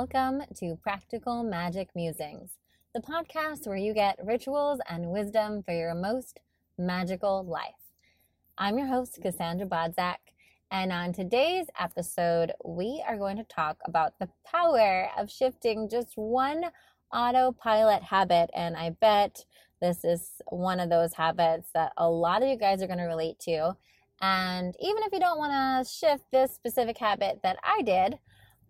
Welcome to Practical Magic Musings, the podcast where you get rituals and wisdom for your most magical life. I'm your host, Cassandra Bodzak, and on today's episode, we are going to talk about the power of shifting just one autopilot habit. And I bet this is one of those habits that a lot of you guys are going to relate to. And even if you don't want to shift this specific habit that I did,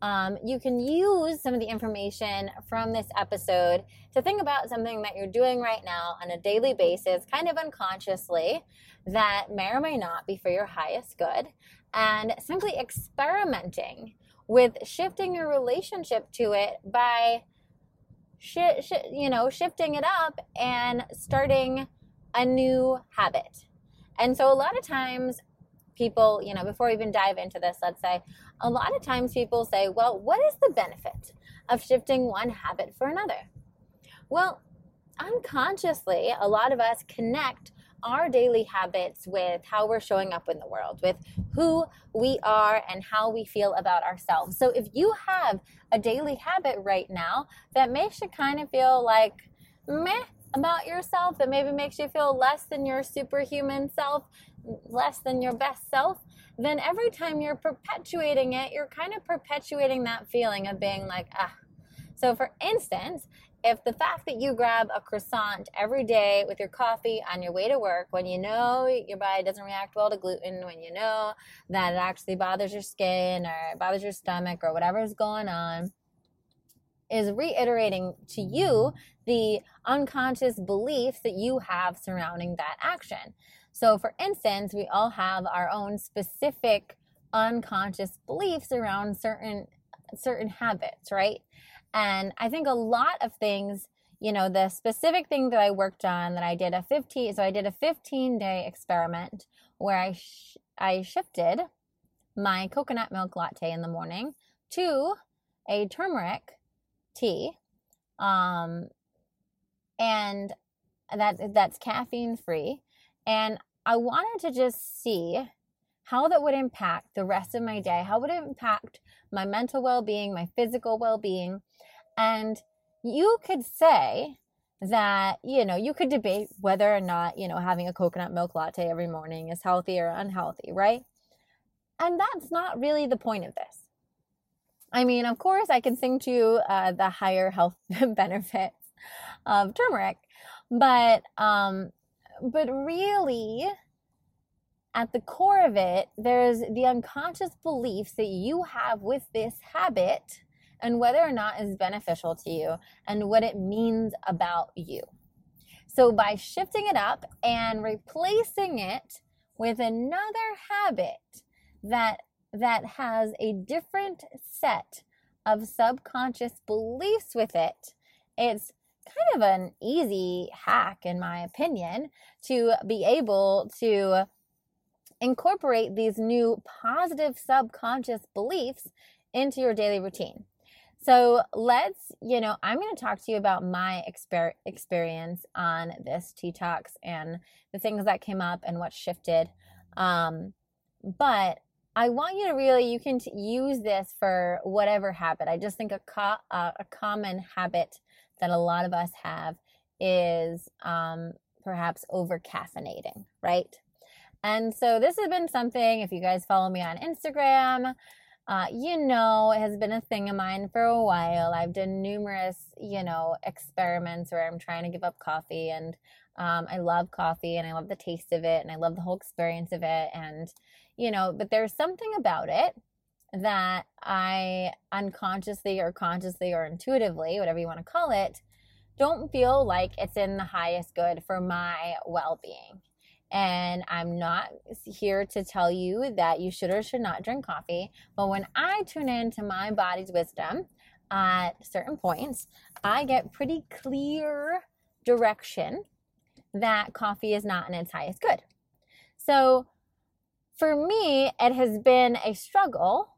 um, you can use some of the information from this episode to think about something that you're doing right now on a daily basis, kind of unconsciously, that may or may not be for your highest good, and simply experimenting with shifting your relationship to it by, sh- sh- you know, shifting it up and starting a new habit. And so a lot of times people, you know, before we even dive into this, let's say, a lot of times people say, well, what is the benefit of shifting one habit for another? Well, unconsciously, a lot of us connect our daily habits with how we're showing up in the world, with who we are and how we feel about ourselves. So if you have a daily habit right now that makes you kind of feel like meh about yourself, that maybe makes you feel less than your superhuman self, less than your best self, then every time you're perpetuating it, you're kind of perpetuating that feeling of being like, ah. So, for instance, if the fact that you grab a croissant every day with your coffee on your way to work when you know your body doesn't react well to gluten, when you know that it actually bothers your skin or it bothers your stomach or whatever is going on, is reiterating to you the unconscious beliefs that you have surrounding that action. So, for instance, we all have our own specific unconscious beliefs around certain certain habits, right? And I think a lot of things, you know, the specific thing that I worked on that I did a 15 so I did a 15 day experiment where I sh- I shifted my coconut milk latte in the morning to a turmeric tea. Um and that that's caffeine free and I wanted to just see how that would impact the rest of my day. How would it impact my mental well being, my physical well being? And you could say that, you know, you could debate whether or not, you know, having a coconut milk latte every morning is healthy or unhealthy, right? And that's not really the point of this. I mean, of course, I can sing to uh, the higher health benefits of turmeric, but um, but really, at the core of it, there's the unconscious beliefs that you have with this habit and whether or not it's beneficial to you and what it means about you. So, by shifting it up and replacing it with another habit that that has a different set of subconscious beliefs with it, it's kind of an easy hack, in my opinion, to be able to incorporate these new positive subconscious beliefs into your daily routine. So let's, you know, I'm going to talk to you about my exper- experience on this Talks and the things that came up and what shifted. Um, but I want you to really, you can t- use this for whatever habit. I just think a, co- uh, a common habit that a lot of us have is um, perhaps over caffeinating, right? And so this has been something, if you guys follow me on Instagram, uh, you know, it has been a thing of mine for a while. I've done numerous, you know, experiments where I'm trying to give up coffee and um, I love coffee and I love the taste of it and I love the whole experience of it. And, you know, but there's something about it that I unconsciously or consciously or intuitively, whatever you want to call it, don't feel like it's in the highest good for my well being. And I'm not here to tell you that you should or should not drink coffee. But when I tune into my body's wisdom at certain points, I get pretty clear direction that coffee is not in its highest good. So for me, it has been a struggle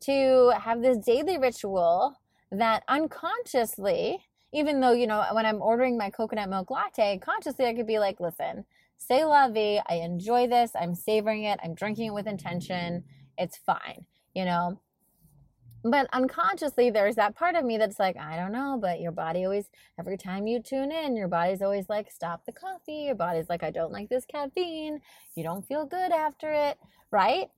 to have this daily ritual that unconsciously, even though, you know, when I'm ordering my coconut milk latte, consciously I could be like, listen, say la vie, I enjoy this, I'm savoring it, I'm drinking it with intention, it's fine, you know. But unconsciously there's that part of me that's like i don't know but your body always every time you tune in your body's always like stop the coffee your body's like i don't like this caffeine. You don't feel good after it right?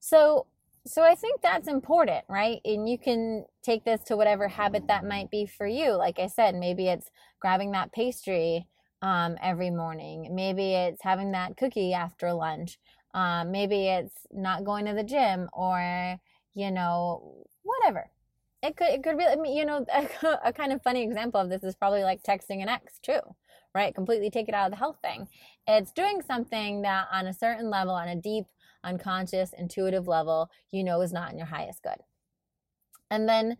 So so i think that's important right? And you can take this to whatever habit that might be for you. Like i said maybe it's grabbing that pastry um, every morning. Maybe it's having that cookie after lunch. Um, maybe it's not going to the gym or you know whatever. It could it could really you know a, a kind of funny example of this is probably like texting an ex too, right? Completely take it out of the health thing. It's doing something that on a certain level, on a deep, unconscious, intuitive level, you know is not in your highest good. And then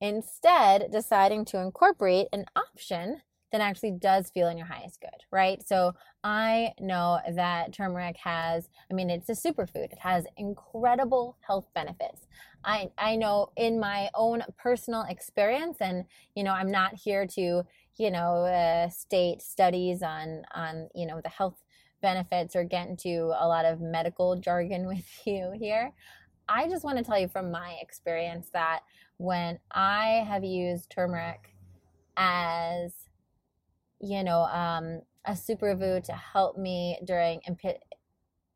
instead deciding to incorporate an option that actually does feel in your highest good, right? So I know that turmeric has, I mean, it's a superfood. It has incredible health benefits. I, I know in my own personal experience, and you know, I'm not here to, you know, uh, state studies on on you know the health benefits or get into a lot of medical jargon with you here. I just want to tell you from my experience that when I have used turmeric as, you know, um, a superfood to help me during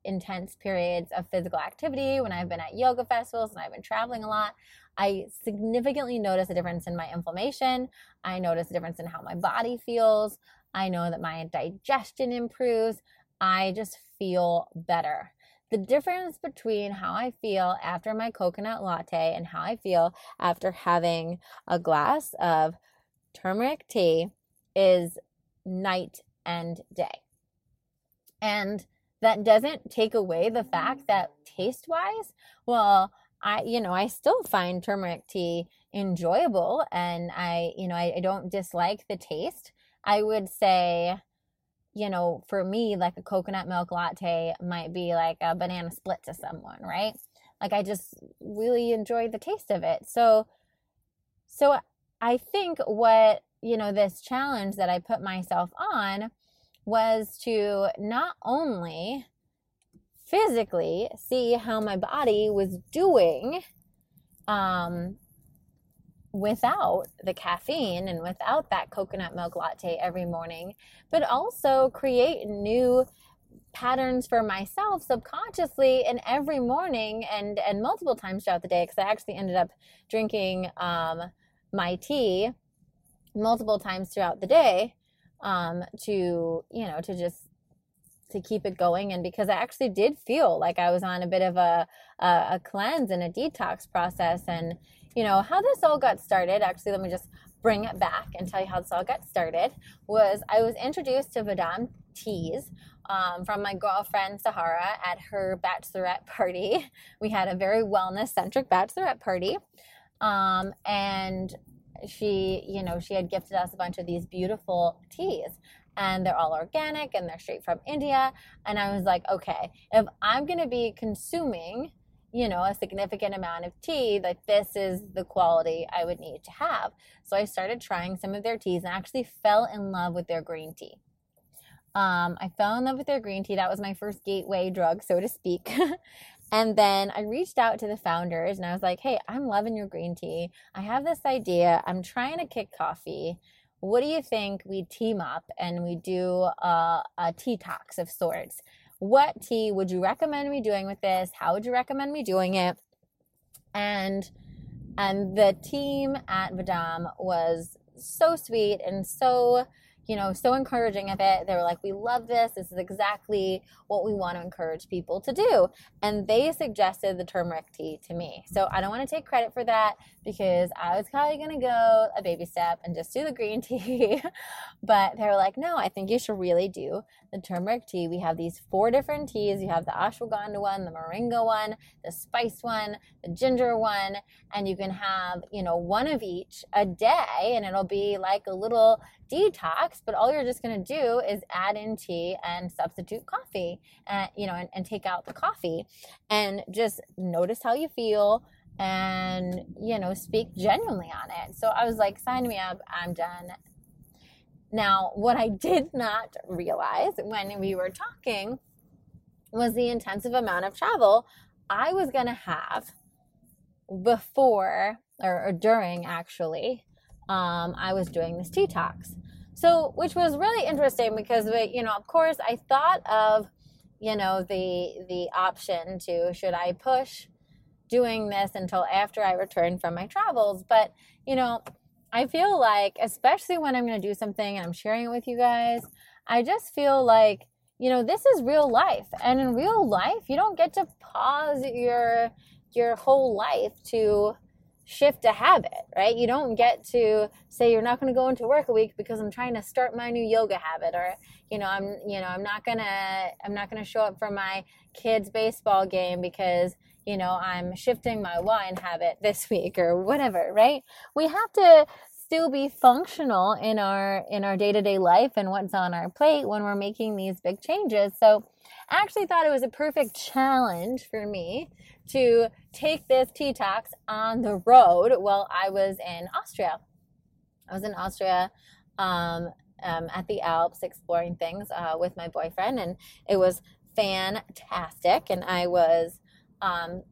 intense periods of physical activity, when I've been at yoga festivals and I've been traveling a lot, I significantly notice a difference in my inflammation. I notice a difference in how my body feels. I know that my digestion improves. I just feel better. The difference between how I feel after my coconut latte and how I feel after having a glass of turmeric tea is night and day. And that doesn't take away the fact that taste wise, well, I, you know, I still find turmeric tea enjoyable and I, you know, I, I don't dislike the taste. I would say, you know, for me, like a coconut milk latte might be like a banana split to someone, right? Like I just really enjoy the taste of it. So, so I think what, you know, this challenge that I put myself on was to not only physically see how my body was doing um, without the caffeine and without that coconut milk latte every morning, but also create new patterns for myself subconsciously and every morning and and multiple times throughout the day because I actually ended up drinking um, my tea multiple times throughout the day um, to you know to just to keep it going and because I actually did feel like I was on a bit of a, a, a cleanse and a detox process and you know how this all got started actually let me just bring it back and tell you how this all got started was I was introduced to Vahdam teas um, from my girlfriend Sahara at her bachelorette party. We had a very wellness centric bachelorette party. Um, and she, you know, she had gifted us a bunch of these beautiful teas and they're all organic and they're straight from India. And I was like, okay, if I'm going to be consuming, you know, a significant amount of tea, like this is the quality I would need to have. So I started trying some of their teas and actually fell in love with their green tea. Um, I fell in love with their green tea. That was my first gateway drug, so to speak. And then I reached out to the founders and I was like, hey, I'm loving your green tea. I have this idea. I'm trying to kick coffee. What do you think we team up and we do a, a teatox of sorts? What tea would you recommend me doing with this? How would you recommend me doing it? And and the team at Vahdam was so sweet and so you know, so encouraging of it. They were like, we love this. This is exactly what we want to encourage people to do. And they suggested the turmeric tea to me. So I don't want to take credit for that because I was probably going to go a baby step and just do the green tea. but they were like, no, I think you should really do the turmeric tea. We have these four different teas. You have the ashwagandha one, the moringa one, the spice one, the ginger one, and you can have, you know, one of each a day and it'll be like a little detox, but all you're just going to do is add in tea and substitute coffee and, you know, and, and take out the coffee and just notice how you feel and, you know, speak genuinely on it. So I was like, sign me up. I'm done. Now, what I did not realize when we were talking was the intensive amount of travel I was going to have before or, or during actually, um, I was doing this detox. So, which was really interesting because, you know, of course, I thought of, you know, the the option to should I push doing this until after I return from my travels, but you know, I feel like, especially when I'm going to do something and I'm sharing it with you guys, I just feel like, you know, this is real life, and in real life, you don't get to pause your your whole life to shift a habit, right? You don't get to say you're not going to go into work a week because I'm trying to start my new yoga habit or you know, I'm you know, I'm not going to I'm not going to show up for my kids baseball game because you know, I'm shifting my wine habit this week or whatever, right? We have to still be functional in our in our day-to-day life and what's on our plate when we're making these big changes. So, I actually thought it was a perfect challenge for me to take this teatox on the road while I was in Austria. I was in Austria um, um, at the Alps exploring things uh, with my boyfriend, and it was fantastic. And I was, um,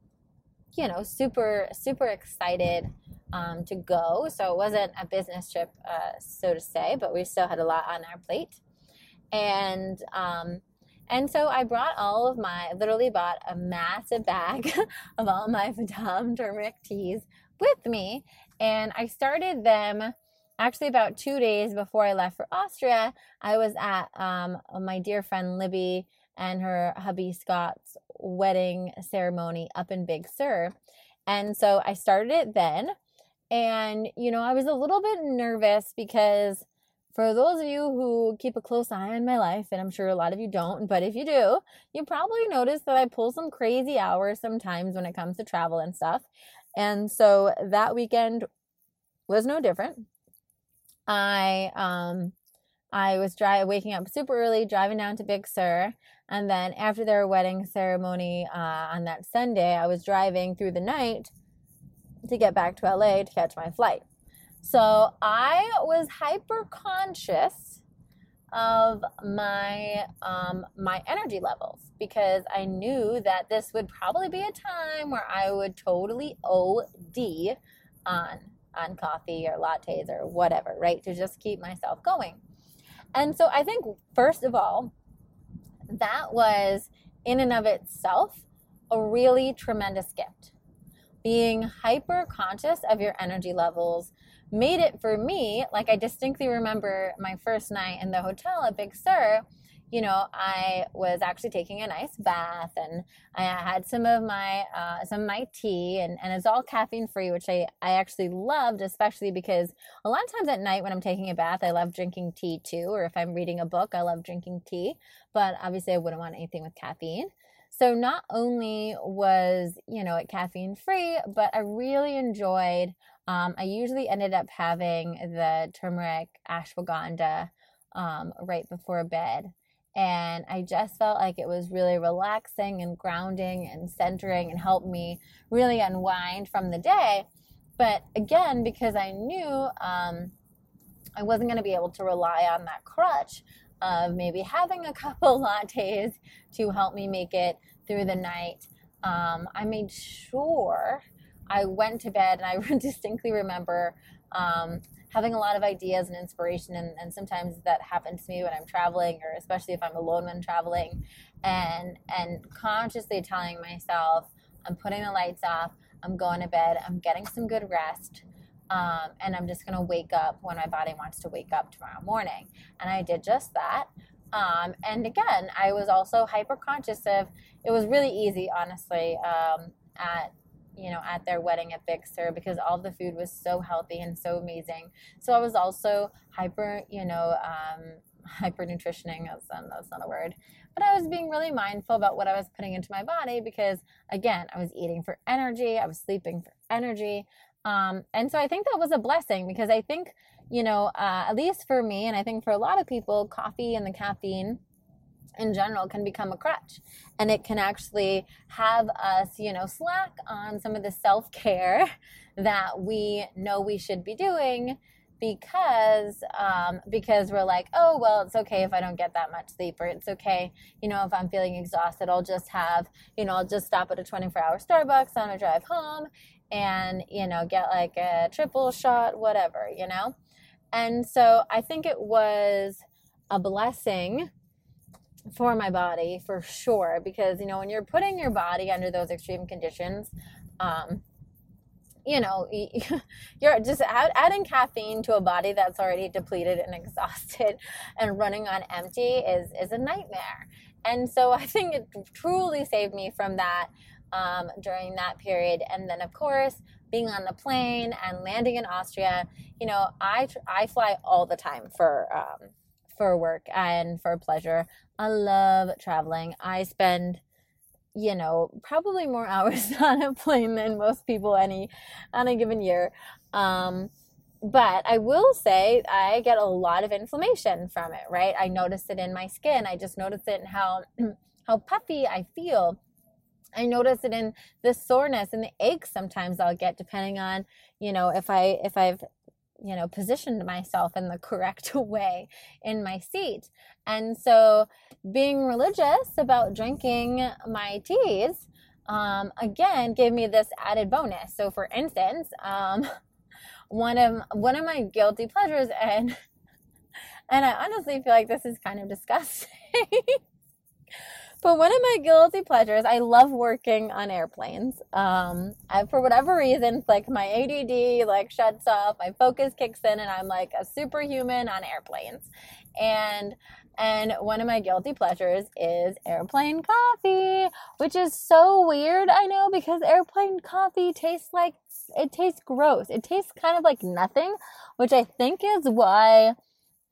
you know, super, super excited um, to go. So it wasn't a business trip, uh, so to say, but we still had a lot on our plate. And um, and so I brought all of my, literally bought a massive bag of all my Vahdam turmeric teas with me. And I started them actually about two days before I left for Austria. I was at um, my dear friend Libby and her hubby Scott's wedding ceremony up in Big Sur. And so I started it then. And, you know, I was a little bit nervous because for those of you who keep a close eye on my life, and I'm sure a lot of you don't, but if you do, you probably notice that I pull some crazy hours sometimes when it comes to travel and stuff. And so that weekend was no different. I um I was dry, waking up super early, driving down to Big Sur, and then after their wedding ceremony uh, on that Sunday, I was driving through the night to get back to LA to catch my flight. So I was hyper conscious of my um, my energy levels because I knew that this would probably be a time where I would totally OD on on coffee or lattes or whatever, right? To just keep myself going. And so I think first of all, that was in and of itself a really tremendous gift. Being hyper conscious of your energy levels made it for me. Like I distinctly remember my first night in the hotel at Big Sur. You know, I was actually taking a nice bath, and I had some of my uh, some of my tea, and, and it's all caffeine free, which I I actually loved, especially because a lot of times at night when I'm taking a bath, I love drinking tea too, or if I'm reading a book, I love drinking tea. But obviously, I wouldn't want anything with caffeine. So not only was, you know, it caffeine free, but I really enjoyed um, I usually ended up having the turmeric ashwagandha um, right before bed. And I just felt like it was really relaxing and grounding and centering and helped me really unwind from the day. But again, because I knew um, I wasn't going to be able to rely on that crutch of maybe having a couple lattes to help me make it through the night, um, I made sure I went to bed and I distinctly remember um, having a lot of ideas and inspiration. And, and sometimes that happens to me when I'm traveling, or especially if I'm alone when traveling, and and consciously telling myself, I'm putting the lights off. I'm going to bed. I'm getting some good rest. Um, and I'm just going to wake up when my body wants to wake up tomorrow morning. And I did just that. Um, and again, I was also hyper conscious of it was really easy, honestly, um, at you know, at their wedding at Big Sur because all the food was so healthy and so amazing. So I was also hyper, you know, um, hyper nutritioning. That's, that's not a word. But I was being really mindful about what I was putting into my body because, again, I was eating for energy, I was sleeping for energy. Um, and so I think that was a blessing because I think, you know, uh, at least for me, and I think for a lot of people, coffee and the caffeine in general can become a crutch. And it can actually have us you know slack on some of the self-care that we know we should be doing because um, because we're like oh well it's okay if i don't get that much sleep or it's okay you know if i'm feeling exhausted i'll just have you know i'll just stop at a 24 hour starbucks on a drive home and, you know, get like a triple shot, whatever, you know? And so I think it was a blessing for my body for sure because you know when you're putting your body under those extreme conditions um you know you're just adding caffeine to a body that's already depleted and exhausted and running on empty is is a nightmare and so i think it truly saved me from that um, during that period and then of course being on the plane and landing in austria you know i i fly all the time for um, for work and for pleasure. I love traveling. I spend, you know, probably more hours on a plane than most people any on a given year. Um, but I will say I get a lot of inflammation from it, right? I notice it in my skin. I just notice it in how how puffy I feel. I notice it in the soreness and the aches sometimes I'll get depending on, you know, if I if I've you know, positioned myself in the correct way in my seat. And so being religious about drinking my teas, um, again, gave me this added bonus. So for instance, um, one of one of my guilty pleasures and and I honestly feel like this is kind of disgusting. But one of my guilty pleasures, I love working on airplanes. Um, I, for whatever reason, like my ADD like shuts off, my focus kicks in, and I'm like a superhuman on airplanes. And and one of my guilty pleasures is airplane coffee, which is so weird. I know because airplane coffee tastes like it tastes gross. It tastes kind of like nothing, which I think is why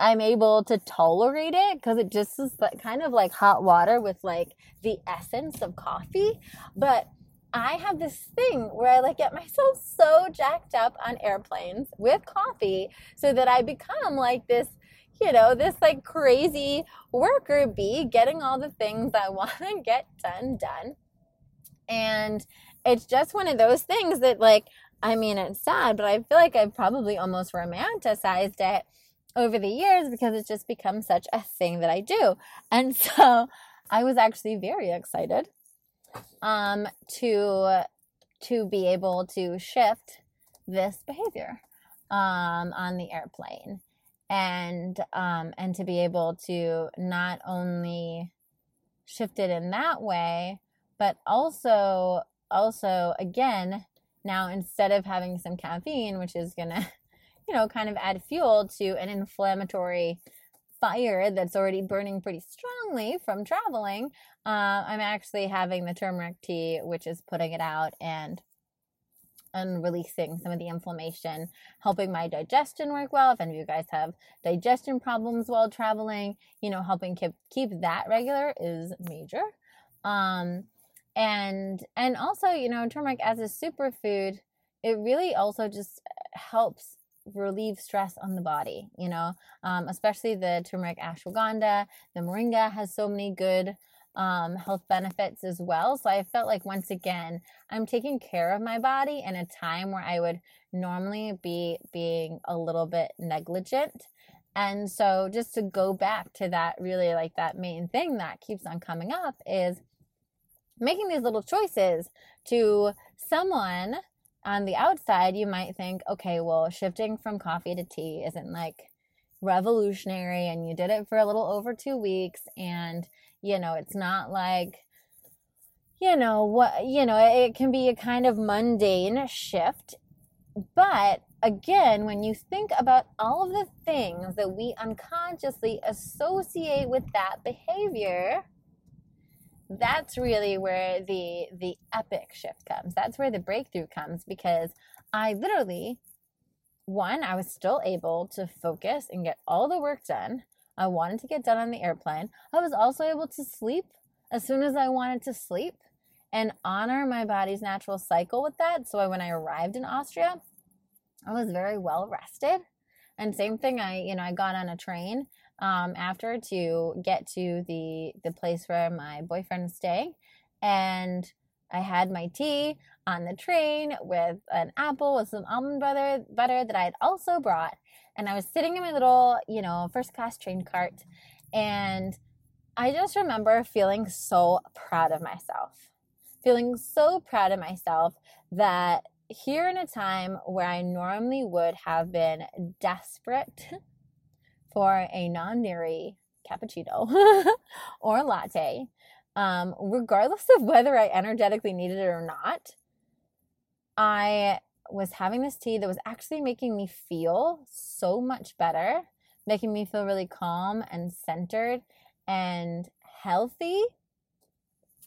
I'm able to tolerate it because it just is like, kind of like hot water with like the essence of coffee. But I have this thing where I like get myself so jacked up on airplanes with coffee so that I become like this, you know, this like crazy worker bee getting all the things I want to get done, done. And it's just one of those things that like, I mean, it's sad, but I feel like I've probably almost romanticized it over the years because it's just become such a thing that I do. And so I was actually very excited um, to to be able to shift this behavior um, on the airplane and um, and to be able to not only shift it in that way but also also again now instead of having some caffeine which is gonna you know, kind of add fuel to an inflammatory fire that's already burning pretty strongly from traveling, uh, I'm actually having the turmeric tea, which is putting it out and and releasing some of the inflammation, helping my digestion work well. If any of you guys have digestion problems while traveling, you know, helping keep keep that regular is major. Um, and and also, you know, turmeric as a superfood, it really also just helps relieve stress on the body, you know, um, especially the turmeric ashwagandha. The moringa has so many good um, health benefits as well. So I felt like once again, I'm taking care of my body in a time where I would normally be being a little bit negligent. And so just to go back to that really like that main thing that keeps on coming up is making these little choices to someone on the outside, you might think, okay, well, shifting from coffee to tea isn't like revolutionary and you did it for a little over two weeks and, you know, it's not like, you know, what, you know, it can be a kind of mundane shift. But again, when you think about all of the things that we unconsciously associate with that behavior, that's really where the the epic shift comes. That's where the breakthrough comes because i literally one i was still able to focus and get all the work done. I wanted to get done on the airplane. I was also able to sleep as soon as i wanted to sleep and honor my body's natural cycle with that. So when i arrived in austria i was very well rested. And same thing i you know i got on a train um, after to get to the the place where my boyfriend is staying, and I had my tea on the train with an apple with some almond butter butter that I had also brought, and I was sitting in my little you know first class train cart, and I just remember feeling so proud of myself, feeling so proud of myself that here in a time where I normally would have been desperate for a non dairy cappuccino or latte, um, regardless of whether I energetically needed it or not, I was having this tea that was actually making me feel so much better, making me feel really calm and centered and healthy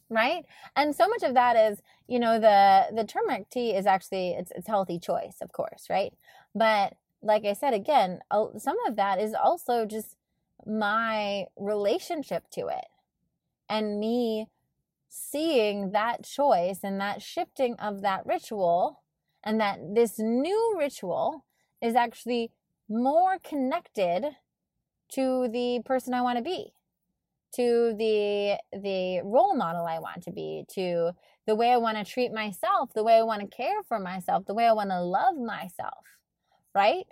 right? And so much of that is you know the the turmeric tea is actually it's it's healthy choice of course right? But like i said again some of that is also just my relationship to it and me seeing that choice and that shifting of that ritual and that this new ritual is actually more connected to the person I want to be to the the role model I want to be, to the way I want to treat myself, the way I want to care for myself, the way I want to love myself, right?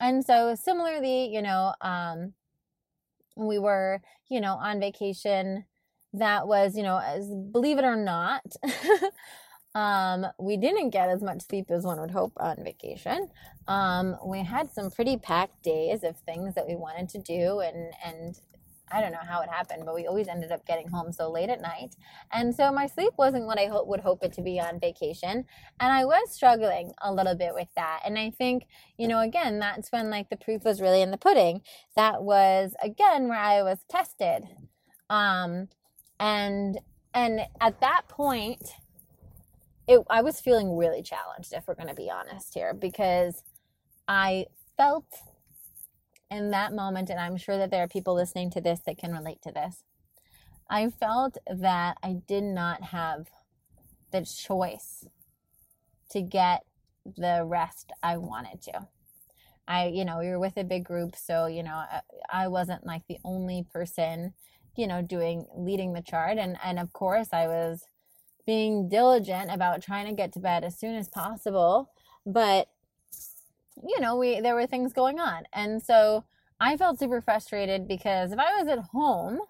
And so similarly, you know, um, we were, you know, on vacation. That was, you know, as believe it or not, um, we didn't get as much sleep as one would hope on vacation. Um, we had some pretty packed days of things that we wanted to do and and I don't know how it happened, but we always ended up getting home so late at night. And so my sleep wasn't what I ho- would hope it to be on vacation. And I was struggling a little bit with that. And I think, you know, again, that's when like the proof was really in the pudding. That was again where I was tested. Um, and, and at that point, it, I was feeling really challenged, if we're going to be honest here, because I felt in that moment, and I'm sure that there are people listening to this that can relate to this, I felt that I did not have the choice to get the rest I wanted to. I, you know, we were with a big group, so, you know, I, I wasn't like the only person, you know, doing, leading the chart. And, and of course, I was being diligent about trying to get to bed as soon as possible. But you know, we there were things going on. And so I felt super frustrated because if I was at home,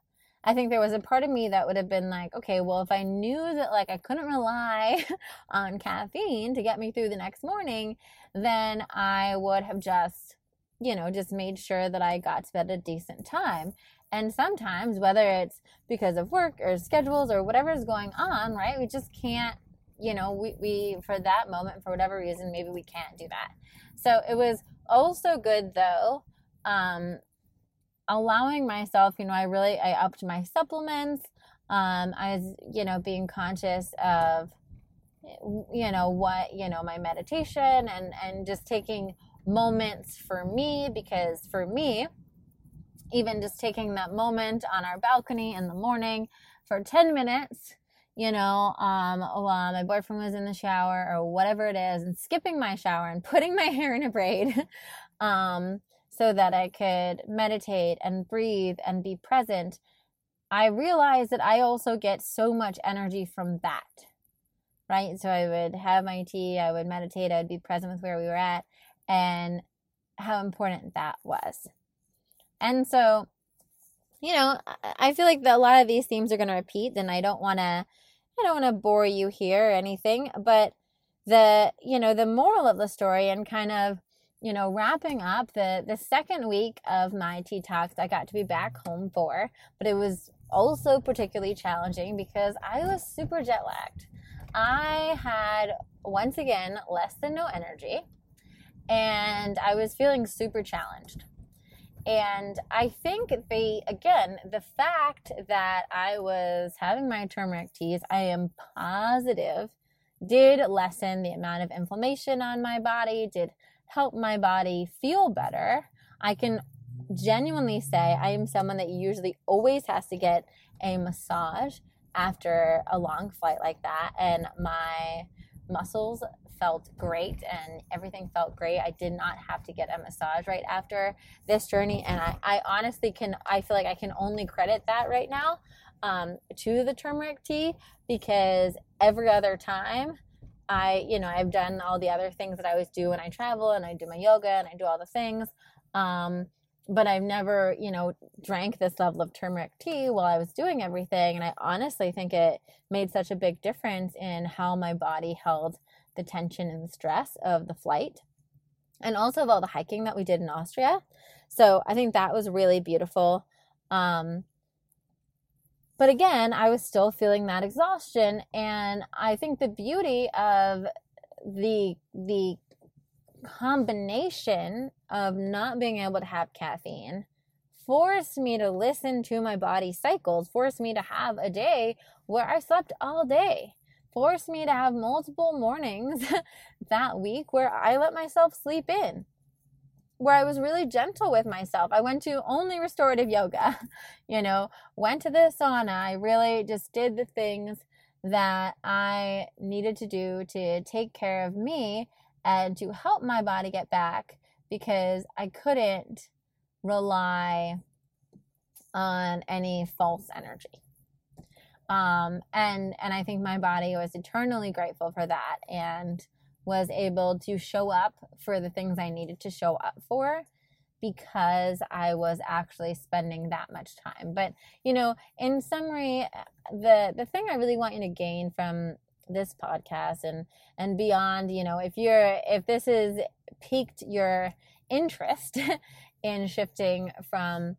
I think there was a part of me that would have been like, okay, well, if I knew that like I couldn't rely on caffeine to get me through the next morning, then I would have just, you know, just made sure that I got to bed a decent time. And sometimes, whether it's because of work or schedules or whatever is going on, right, we just can't, you know, we, we for that moment, for whatever reason, maybe we can't do that. So it was also good though, um, allowing myself, you know, I really, I upped my supplements. Um, I was, you know, being conscious of, you know, what, you know, my meditation and, and just taking moments for me because for me, even just taking that moment on our balcony in the morning for 10 minutes you know, um, while my boyfriend was in the shower or whatever it is, and skipping my shower and putting my hair in a braid, um, so that I could meditate and breathe and be present. I realized that I also get so much energy from that, right? So I would have my tea, I would meditate, I would be present with where we were at, and how important that was. And so, you know, I feel like a lot of these themes are going to repeat, and I don't want to I don't want to bore you here or anything, but the, you know, the moral of the story and kind of, you know, wrapping up the the second week of my teatox I got to be back home for, but it was also particularly challenging because I was super jet lagged. I had once again less than no energy and I was feeling super challenged. And I think they, again, the fact that I was having my turmeric teas, I am positive did lessen the amount of inflammation on my body, did help my body feel better. I can genuinely say I am someone that usually always has to get a massage after a long flight like that. And my muscles felt great and everything felt great. I did not have to get a massage right after this journey. And I, I honestly can, I feel like I can only credit that right now um, to the turmeric tea because every other time I, you know, I've done all the other things that I always do when I travel and I do my yoga and I do all the things. Um, but I've never, you know, drank this level of turmeric tea while I was doing everything. And I honestly think it made such a big difference in how my body held the tension and stress of the flight and also of all the hiking that we did in Austria. So I think that was really beautiful. Um, but again, I was still feeling that exhaustion. And I think the beauty of the, the combination of not being able to have caffeine forced me to listen to my body cycles, forced me to have a day where I slept all day, forced me to have multiple mornings that week where I let myself sleep in, where I was really gentle with myself. I went to only restorative yoga, you know, went to the sauna. I really just did the things that I needed to do to take care of me and to help my body get back because I couldn't rely on any false energy. Um, and and I think my body was eternally grateful for that and was able to show up for the things I needed to show up for because I was actually spending that much time. But you know, in summary, the the thing I really want you to gain from this podcast and and beyond, you know, if you're if this has piqued your interest in shifting from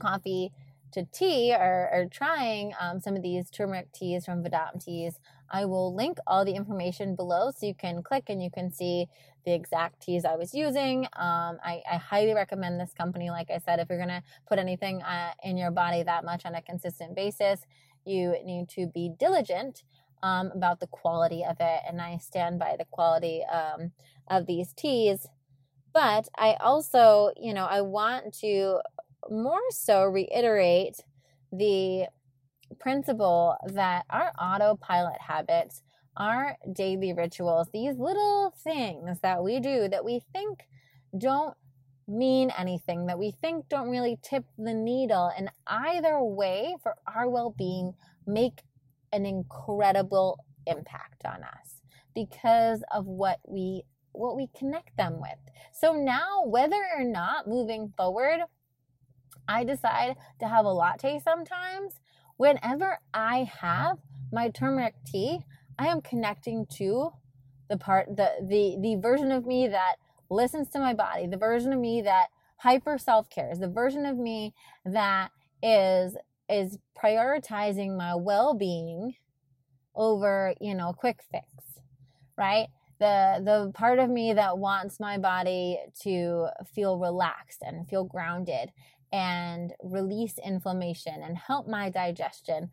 coffee to tea or, or trying um, some of these turmeric teas from Vahdam Teas, I will link all the information below so you can click and you can see the exact teas I was using. Um, I, I, highly recommend this company. Like I said, if you're going to put anything uh, in your body that much on a consistent basis, you need to be diligent um, about the quality of it. And I stand by the quality um, of these teas. But I also, you know, I want to more so reiterate the principle that our autopilot habits, our daily rituals, these little things that we do that we think don't mean anything, that we think don't really tip the needle in either way for our well being, make an incredible impact on us because of what we what we connect them with. So now whether or not moving forward I decide to have a latte sometimes, whenever I have my turmeric tea, I am connecting to the part the the the version of me that listens to my body, the version of me that hyper self-cares, the version of me that is is prioritizing my well-being over, you know, quick fix, right? The the part of me that wants my body to feel relaxed and feel grounded and release inflammation and help my digestion.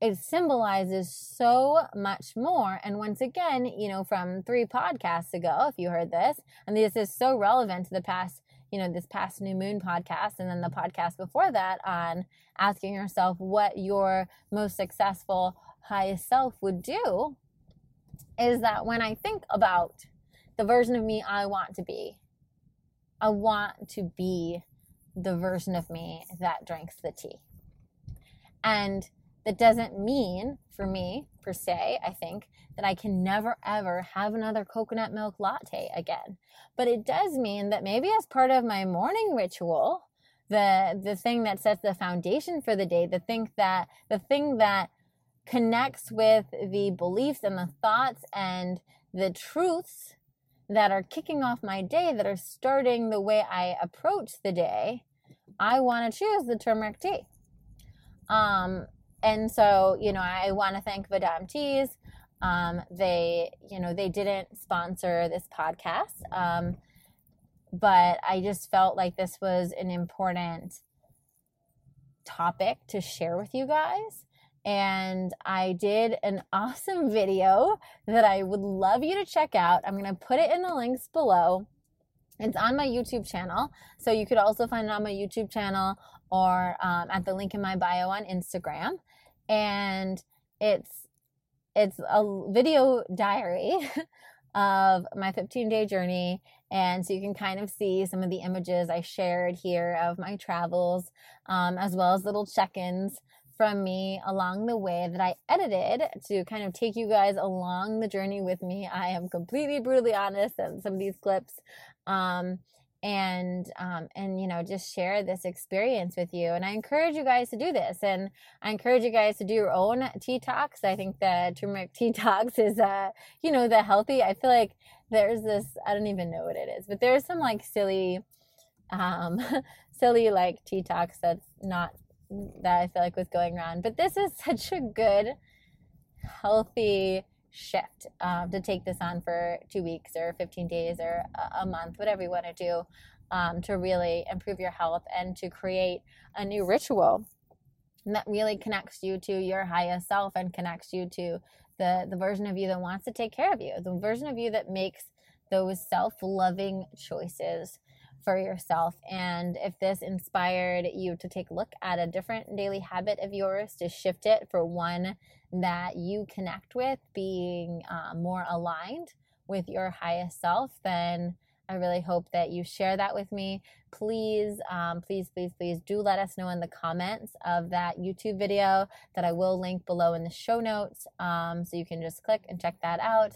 It symbolizes so much more. And once again, you know, from three podcasts ago, if you heard this, and this is so relevant to the past, you know, this past new moon podcast, and then the podcast before that on asking yourself what your most successful highest self would do, is that when I think about the version of me I want to be, I want to be the version of me that drinks the tea. And that doesn't mean for me, per se, I think, that I can never ever have another coconut milk latte again. But it does mean that maybe as part of my morning ritual, the the thing that sets the foundation for the day, the thing that the thing that connects with the beliefs and the thoughts and the truths that are kicking off my day, that are starting the way I approach the day, I want to choose the turmeric tea. Um, and so, you know, I want to thank Vahdam Teas. Um, they, you know, they didn't sponsor this podcast, um, but I just felt like this was an important topic to share with you guys. And I did an awesome video that I would love you to check out. I'm going to put it in the links below. It's on my YouTube channel. So you could also find it on my YouTube channel or um, at the link in my bio on Instagram. And it's it's a video diary of my 15 day journey. And so you can kind of see some of the images I shared here of my travels, um, as well as little check ins from me along the way that I edited to kind of take you guys along the journey with me. I am completely brutally honest in some of these clips. Um, and um, and you know just share this experience with you and i encourage you guys to do this and i encourage you guys to do your own teatox i think the turmeric teatox is uh you know the healthy i feel like there's this i don't even know what it is but there's some like silly um silly like teatox that's not that i feel like was going around. But this is such a good healthy shift um, to take this on for two weeks or 15 days or a, month, whatever you want to do, um, to really improve your health and to create a new ritual that really connects you to your highest self and connects you to the, the version of you that wants to take care of you, the version of you that makes those self loving choices for yourself. And if this inspired you to take a look at a different daily habit of yours, to shift it for one that you connect with, being uh, more aligned with your highest self, then I really hope that you share that with me. Please, um, please, please, please do let us know in the comments of that YouTube video that I will link below in the show notes. Um, so you can just click and check that out.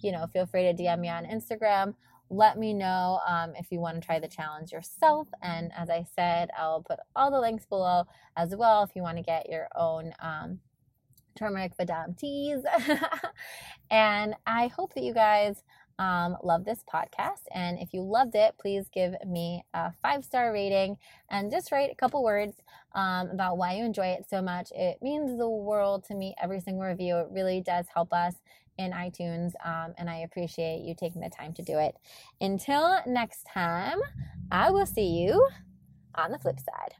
You know, feel free to DM me on Instagram. Let me know um, if you want to try the challenge yourself. And as I said, I'll put all the links below as well if you want to get your own um, turmeric Vahdam teas. and I hope that you guys um, love this podcast. And if you loved it, please give me a five star rating and just write a couple words um, about why you enjoy it so much. It means the world to me, every single review. It really does help us in iTunes. Um, and I appreciate you taking the time to do it. Until next time, I will see you on the flip side.